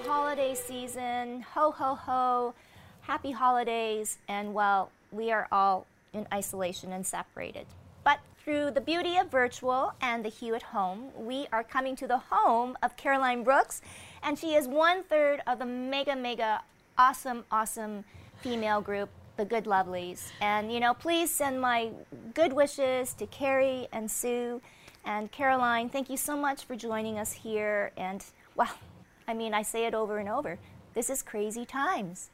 Holiday season. Ho, ho, ho. Happy holidays. And well, we are all in isolation and separated. But through the beauty of virtual and the hue at home, we are coming to the home of Caroline Brooks. And she is one third of the mega, mega awesome, awesome female group, the Good Lovelies. And, you know, please send my good wishes to Carrie and Sue. And Caroline, thank you so much for joining us here. And, well, I mean, I say it over and over. This is crazy times.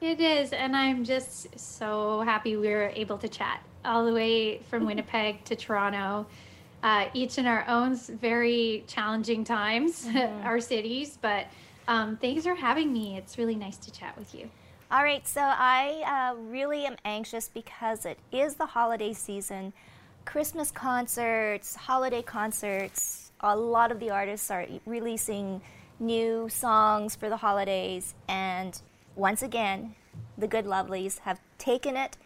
It is, and I'm just so happy we were able to chat all the way from Winnipeg to Toronto, uh, each in our own very challenging times, mm-hmm. our cities. But um, thanks for having me. It's really nice to chat with you. All right, so I uh, really am anxious because it is the holiday season. Christmas concerts, holiday concerts, a lot of the artists are releasing new songs for the holidays. And once again, the Good Lovelies have taken it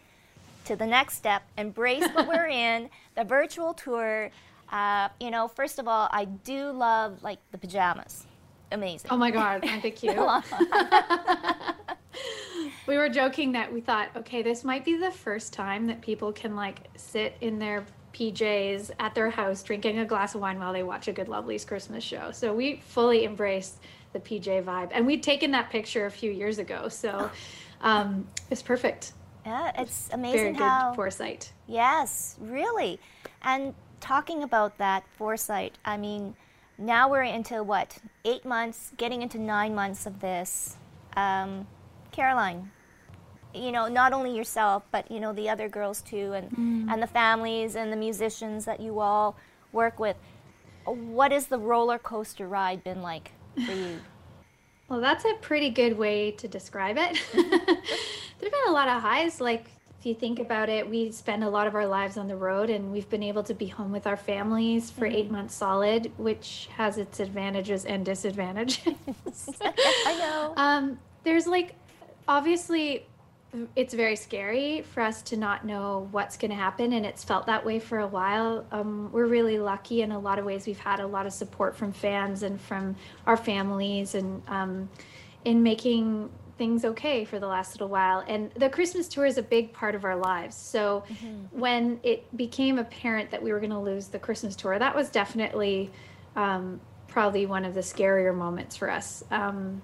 to the next step, embrace what we're in, the virtual tour. Uh, you know, first of all, I do love like the pajamas. Amazing. Oh my God, aren't they cute? we were joking that we thought, okay, this might be the first time that people can like sit in their PJs at their house drinking a glass of wine while they watch a Good Lovelies Christmas show. So we fully embraced the PJ vibe. And we'd taken that picture a few years ago. So um, it's perfect. Yeah, it's amazing Very how. good foresight. Yes, really. And talking about that foresight, I mean, now we're into what, eight months, getting into nine months of this. Um, Caroline, you know, not only yourself, but you know the other girls too, and mm. and the families and the musicians that you all work with. What has the roller coaster ride been like for you? Well, that's a pretty good way to describe it. There've been a lot of highs. Like if you think about it, we spend a lot of our lives on the road, and we've been able to be home with our families for mm-hmm. eight months solid, which has its advantages and disadvantages. I know. Um, there's like obviously it's very scary for us to not know what's going to happen and it's felt that way for a while. Um, we're really lucky in a lot of ways. We've had a lot of support from fans and from our families and um, in making things okay for the last little while. And the christmas tour is a big part of our lives. So mm-hmm. when it became apparent that we were going to lose the christmas tour that was definitely um, probably one of the scarier moments for us. Um,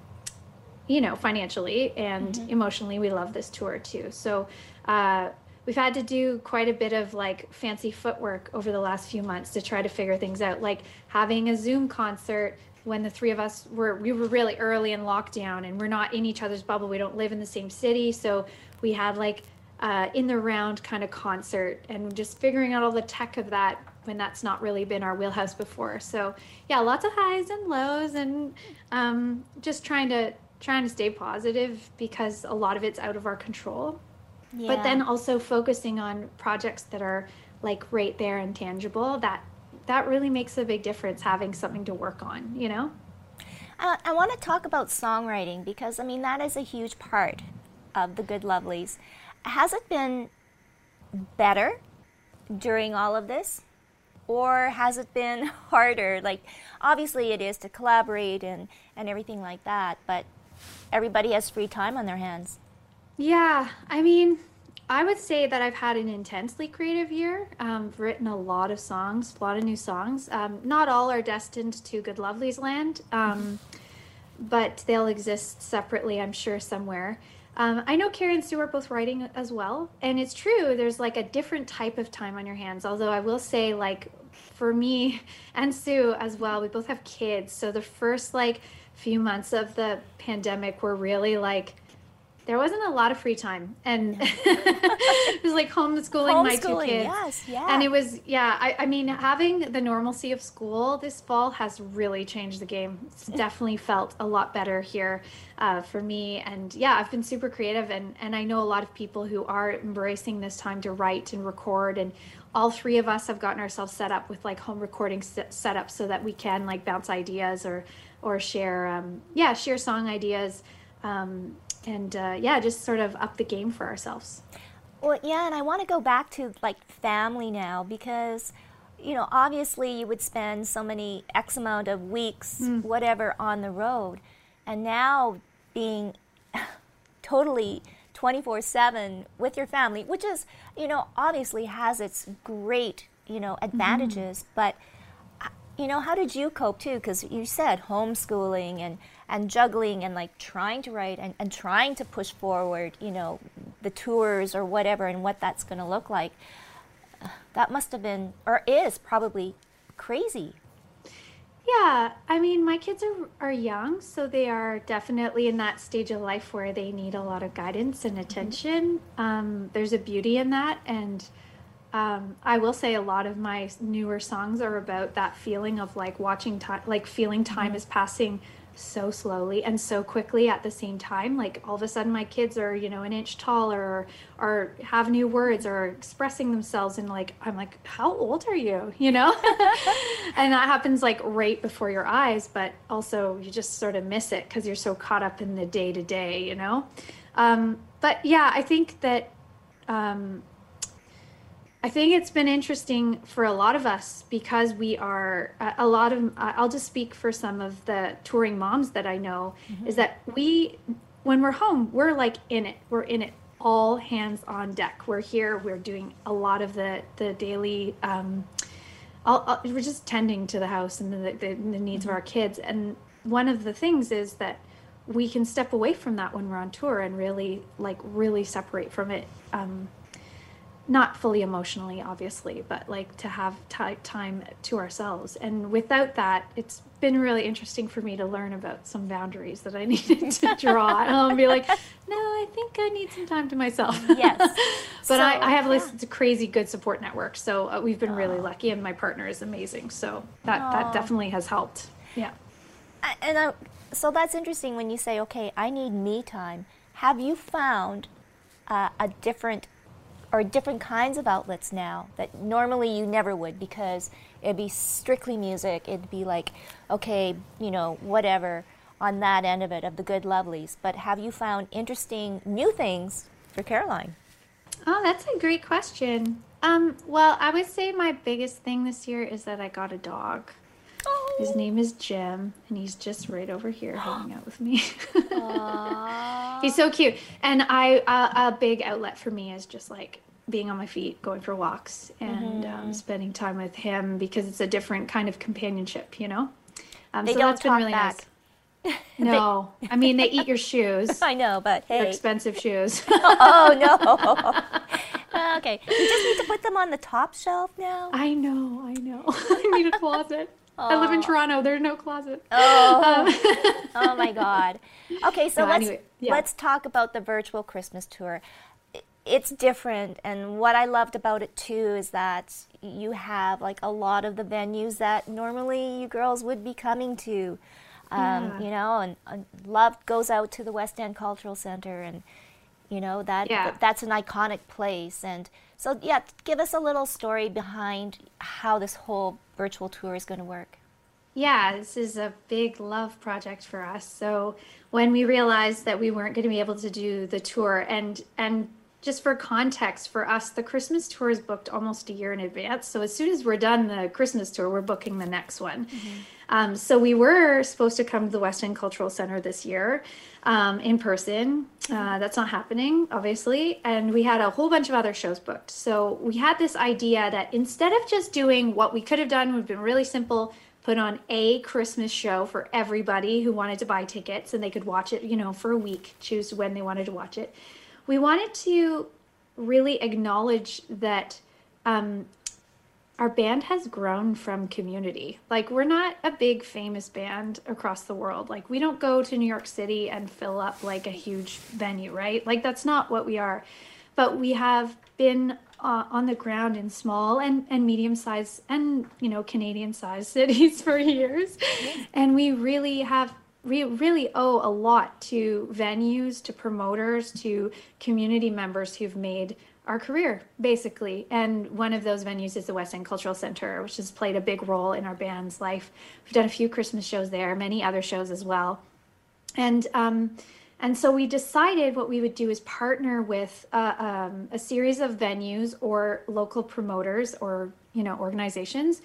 you know, financially and mm-hmm. emotionally, we love this tour too. So uh, we've had to do quite a bit of like fancy footwork over the last few months to try to figure things out, like having a Zoom concert when the three of us were we were really early in lockdown and we're not in each other's bubble. We don't live in the same city, so we had like uh, in the round kind of concert and just figuring out all the tech of that when that's not really been our wheelhouse before. So yeah, lots of highs and lows and um, just trying to trying to stay positive because a lot of it's out of our control. Yeah. But then also focusing on projects that are like right there and tangible that that really makes a big difference having something to work on, you know? Uh, I want to talk about songwriting because I mean that is a huge part of the Good Lovelies. Has it been better during all of this? Or has it been harder? Like, obviously, it is to collaborate and, and everything like that, but everybody has free time on their hands. Yeah, I mean, I would say that I've had an intensely creative year. Um, I've written a lot of songs, a lot of new songs. Um, not all are destined to Good Lovelies land, um, but they'll exist separately, I'm sure, somewhere. Um, I know Carrie and Sue are both writing as well, and it's true. There's like a different type of time on your hands. Although I will say, like for me and Sue as well, we both have kids, so the first like few months of the pandemic were really like there wasn't a lot of free time and it was like homeschooling, homeschooling my two kids. yes, yeah. and it was yeah I, I mean having the normalcy of school this fall has really changed the game. It's definitely felt a lot better here uh, for me. And yeah i've been super creative and and i know a lot of people who are embracing this time to write and record and all three of us have gotten ourselves set up with like home recording set, up so that we can like bounce ideas or or share um, yeah share song ideas. Um, and uh, yeah, just sort of up the game for ourselves. Well, yeah, and I want to go back to like family now because, you know, obviously you would spend so many X amount of weeks, mm. whatever, on the road. And now being totally 24 7 with your family, which is, you know, obviously has its great, you know, mm-hmm. advantages, mm-hmm. but you know, how did you cope too? Because you said homeschooling and, and juggling and like trying to write and, and trying to push forward, you know, the tours or whatever and what that's going to look like. That must have been, or is probably crazy. Yeah, I mean, my kids are, are young, so they are definitely in that stage of life where they need a lot of guidance and mm-hmm. attention. Mm-hmm. Um, there's a beauty in that. And um, I will say a lot of my newer songs are about that feeling of like watching time, like feeling time mm-hmm. is passing so slowly and so quickly at the same time. Like all of a sudden, my kids are, you know, an inch taller or, or have new words or expressing themselves. And like, I'm like, how old are you? You know? and that happens like right before your eyes, but also you just sort of miss it because you're so caught up in the day to day, you know? Um, but yeah, I think that. Um, I think it's been interesting for a lot of us because we are a lot of. I'll just speak for some of the touring moms that I know mm-hmm. is that we, when we're home, we're like in it. We're in it all hands on deck. We're here. We're doing a lot of the the daily. Um, we're just tending to the house and the, the, the needs mm-hmm. of our kids. And one of the things is that we can step away from that when we're on tour and really like really separate from it. Um, not fully emotionally obviously but like to have t- time to ourselves. And without that it's been really interesting for me to learn about some boundaries that i needed to draw. And i'll be like no i think i need some time to myself. Yes. But so, I, I, have yeah. this crazy good support network so uh, we've been Aww. really lucky and my partner is amazing so that Aww. that definitely has helped. Yeah. And I, so that's interesting when you say okay i need me time. Have you found uh, a different or different kinds of outlets now that normally you never would because it'd be strictly music. It'd be like, okay, you know, whatever on that end of it, of the good lovelies. But have you found interesting new things for Caroline? Oh, that's a great question. Um, well, I would say my biggest thing this year is that I got a dog. Oh. His name is Jim, and he's just right over here hanging out with me. he's so cute, and I uh, a big outlet for me is just like being on my feet, going for walks, and mm-hmm. um, spending time with him because it's a different kind of companionship, you know. Um, they so don't that's been really back. nice. No, I mean they eat your shoes. I know, but hey, They're expensive shoes. oh no. okay, you just need to put them on the top shelf now. I know, I know. I need a closet. I live in Toronto. There's no closet. Oh, um. oh my God. Okay, so let's anyway, yeah. let's talk about the virtual Christmas tour it's different and what i loved about it too is that you have like a lot of the venues that normally you girls would be coming to um, yeah. you know and, and, love goes out to the west end cultural center and you know that yeah. that's an iconic place and so yeah give us a little story behind how this whole virtual tour is going to work yeah this is a big love project for us so when we realized that we weren't going to be able to do the tour and and just for context for us, the Christmas tour is booked almost a year in advance. So as soon as we're done the Christmas tour, we're booking the next one. Mm-hmm. Um, so we were supposed to come to the West End Cultural Center this year um, in person. Uh, mm-hmm. that's not happening, obviously. And we had a whole bunch of other shows booked. So we had this idea that instead of just doing what we could have done, would have been really simple put on a Christmas show for everybody who wanted to buy tickets and they could watch it, you know, for a week, choose when they wanted to watch it we wanted to really acknowledge that um, our band has grown from community. Like, we're not a big famous band across the world. Like, we don't go to New York City and fill up like a huge venue, right? Like, that's not what we are. But we have been uh, on the ground in small and, and medium sized and, you know, Canadian sized cities for years. And we really have we really owe a lot to venues, to promoters, to community members who've made our career, basically. And one of those venues is the West End Cultural Center, which has played a big role in our band's life. We've done a few Christmas shows there, many other shows as well. And um, and so we decided what we would do is partner with uh, um, a series of venues or local promoters or you know organizations,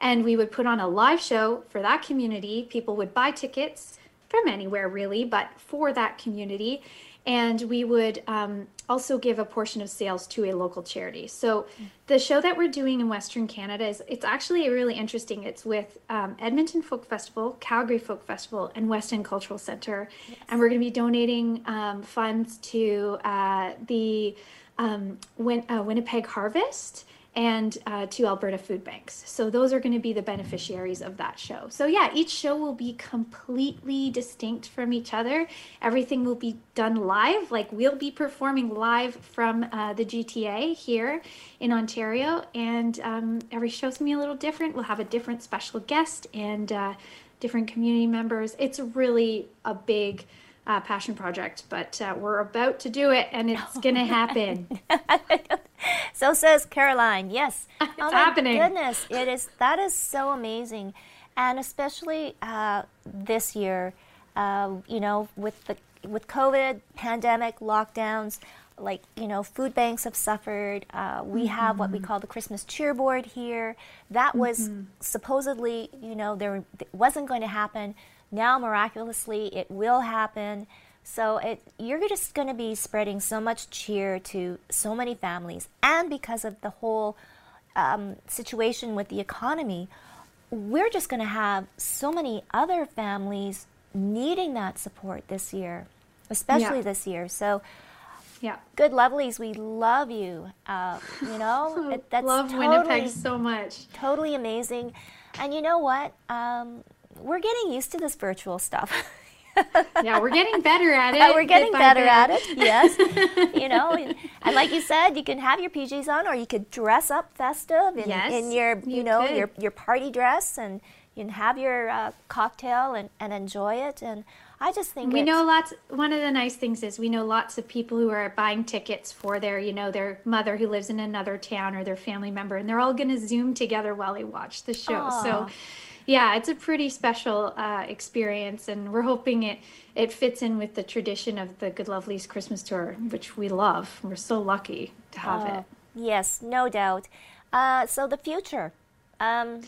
and we would put on a live show for that community. People would buy tickets from anywhere really, but for that community. And we would um, also give a portion of sales to a local charity. So the show that we're doing in Western Canada is it's actually really interesting. It's with um, Edmonton Folk Festival, Calgary Folk Festival, and West End Cultural Center, yes. and we're going to be donating um, funds to uh, the um, Win- uh, Winnipeg Harvest and uh, to Alberta Food Banks. So those are going to be the beneficiaries of that show. So yeah, each show will be completely distinct from each other. Everything will be done live. Like we'll be performing live from uh, the GTA here in Ontario, and um, every show's gonna be a little different. We'll have a different special guest and uh, different community members. It's really a big uh, passion project, but uh, we're about to do it and it's oh, going to happen. so says Caroline. Yes. It's oh happening. goodness. It is. That is so amazing. And especially uh, this year, uh, you know, with the with COVID, pandemic, lockdowns, like you know food banks have suffered uh, we mm-hmm. have what we mm-hmm. call the christmas cheer board here that was mm-hmm. supposedly you know there wasn't going to happen now, miraculously, it will happen. So it, you're just going to be spreading so much cheer to so many families. And because of the whole um, situation with the economy, we're just going to have so many other families needing that support this year, especially yeah. this year. So, yeah, good lovelies, we love you. Uh, you know, it, that's love totally, Winnipeg so much. Totally amazing. And you know what? Um, we're getting used to this virtual stuff. yeah, we're getting better at it. we're getting better at it. Yes, you know, and, and, like you said, you can have your PJs on, or you could dress up festive in, yes, in your, you, you know, could. your your party dress, and you can have your uh, cocktail and, and enjoy it. And I just think we know lots. One of the nice things is we know lots of people who are buying tickets for their, you know, their mother who lives in another town or their family member, and they're all going to Zoom together while they watch the show. Aww. So yeah, it's a pretty special uh, experience, and we're hoping it it fits in with the tradition of the Good Lovelies Christmas tour, which we love. We're so lucky to have it. Yes, no doubt. Uh, so the future. Um,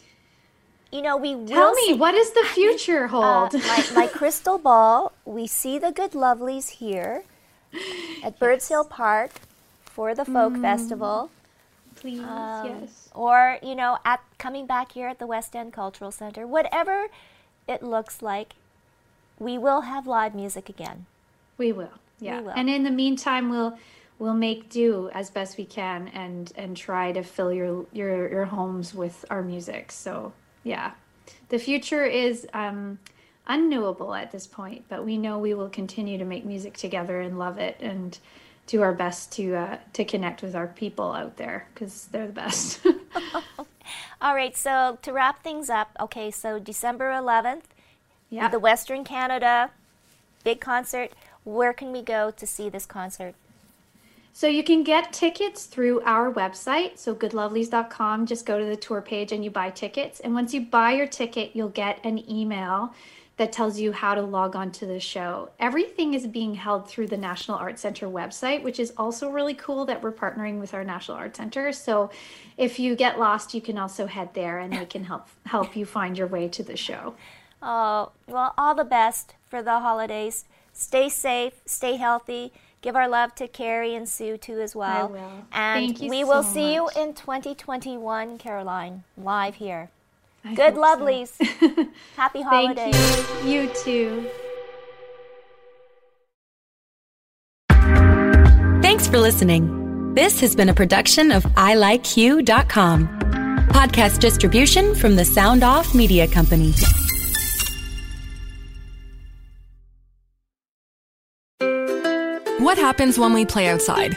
you know, we tell me see, what does the future uh, hold? Uh, my, my crystal ball. We see the Good Lovelies here at Birds Hill Park for the folk mm. festival. Please, um, yes. or you know at coming back here at the West End Cultural Center whatever it looks like we will have live music again. We will yeah. We will. and in the meantime we'll we'll make do as best we can and and try to fill your your your homes with our music. So yeah. The future is um unknowable at this point but we know we will continue to make music together and love it and do our best to uh, to connect with our people out there because they're the best. All right, so to wrap things up, okay, so December 11th, yeah. the Western Canada big concert. Where can we go to see this concert? So you can get tickets through our website, so goodlovelies.com. Just go to the tour page and you buy tickets. And once you buy your ticket, you'll get an email that tells you how to log on to the show. Everything is being held through the National Art Center website, which is also really cool that we're partnering with our National Art Center. So if you get lost, you can also head there and they can help help you find your way to the show. Oh, well, all the best for the holidays. Stay safe, stay healthy. Give our love to Carrie and Sue too as well. I will. And Thank you we so will see much. you in 2021, Caroline, live here. I Good hope so. lovelies. Happy Thank you. You too. Thanks for listening. This has been a production of ilikeyou.com. Podcast distribution from the Sound Off Media Company. What happens when we play outside?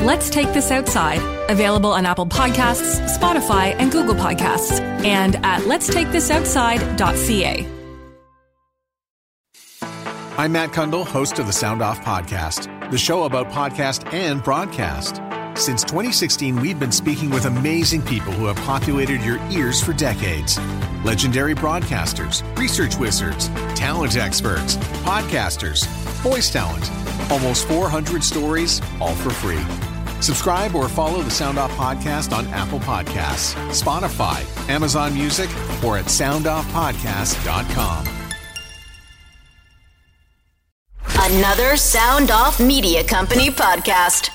Let's Take This Outside, available on Apple Podcasts, Spotify, and Google Podcasts, and at letstakethisoutside.ca. I'm Matt Cundill, host of the Sound Off Podcast, the show about podcast and broadcast. Since 2016, we've been speaking with amazing people who have populated your ears for decades. Legendary broadcasters, research wizards, talent experts, podcasters, voice talent. Almost 400 stories, all for free. Subscribe or follow the Sound Off Podcast on Apple Podcasts, Spotify, Amazon Music, or at soundoffpodcast.com. Another Sound Off Media Company podcast.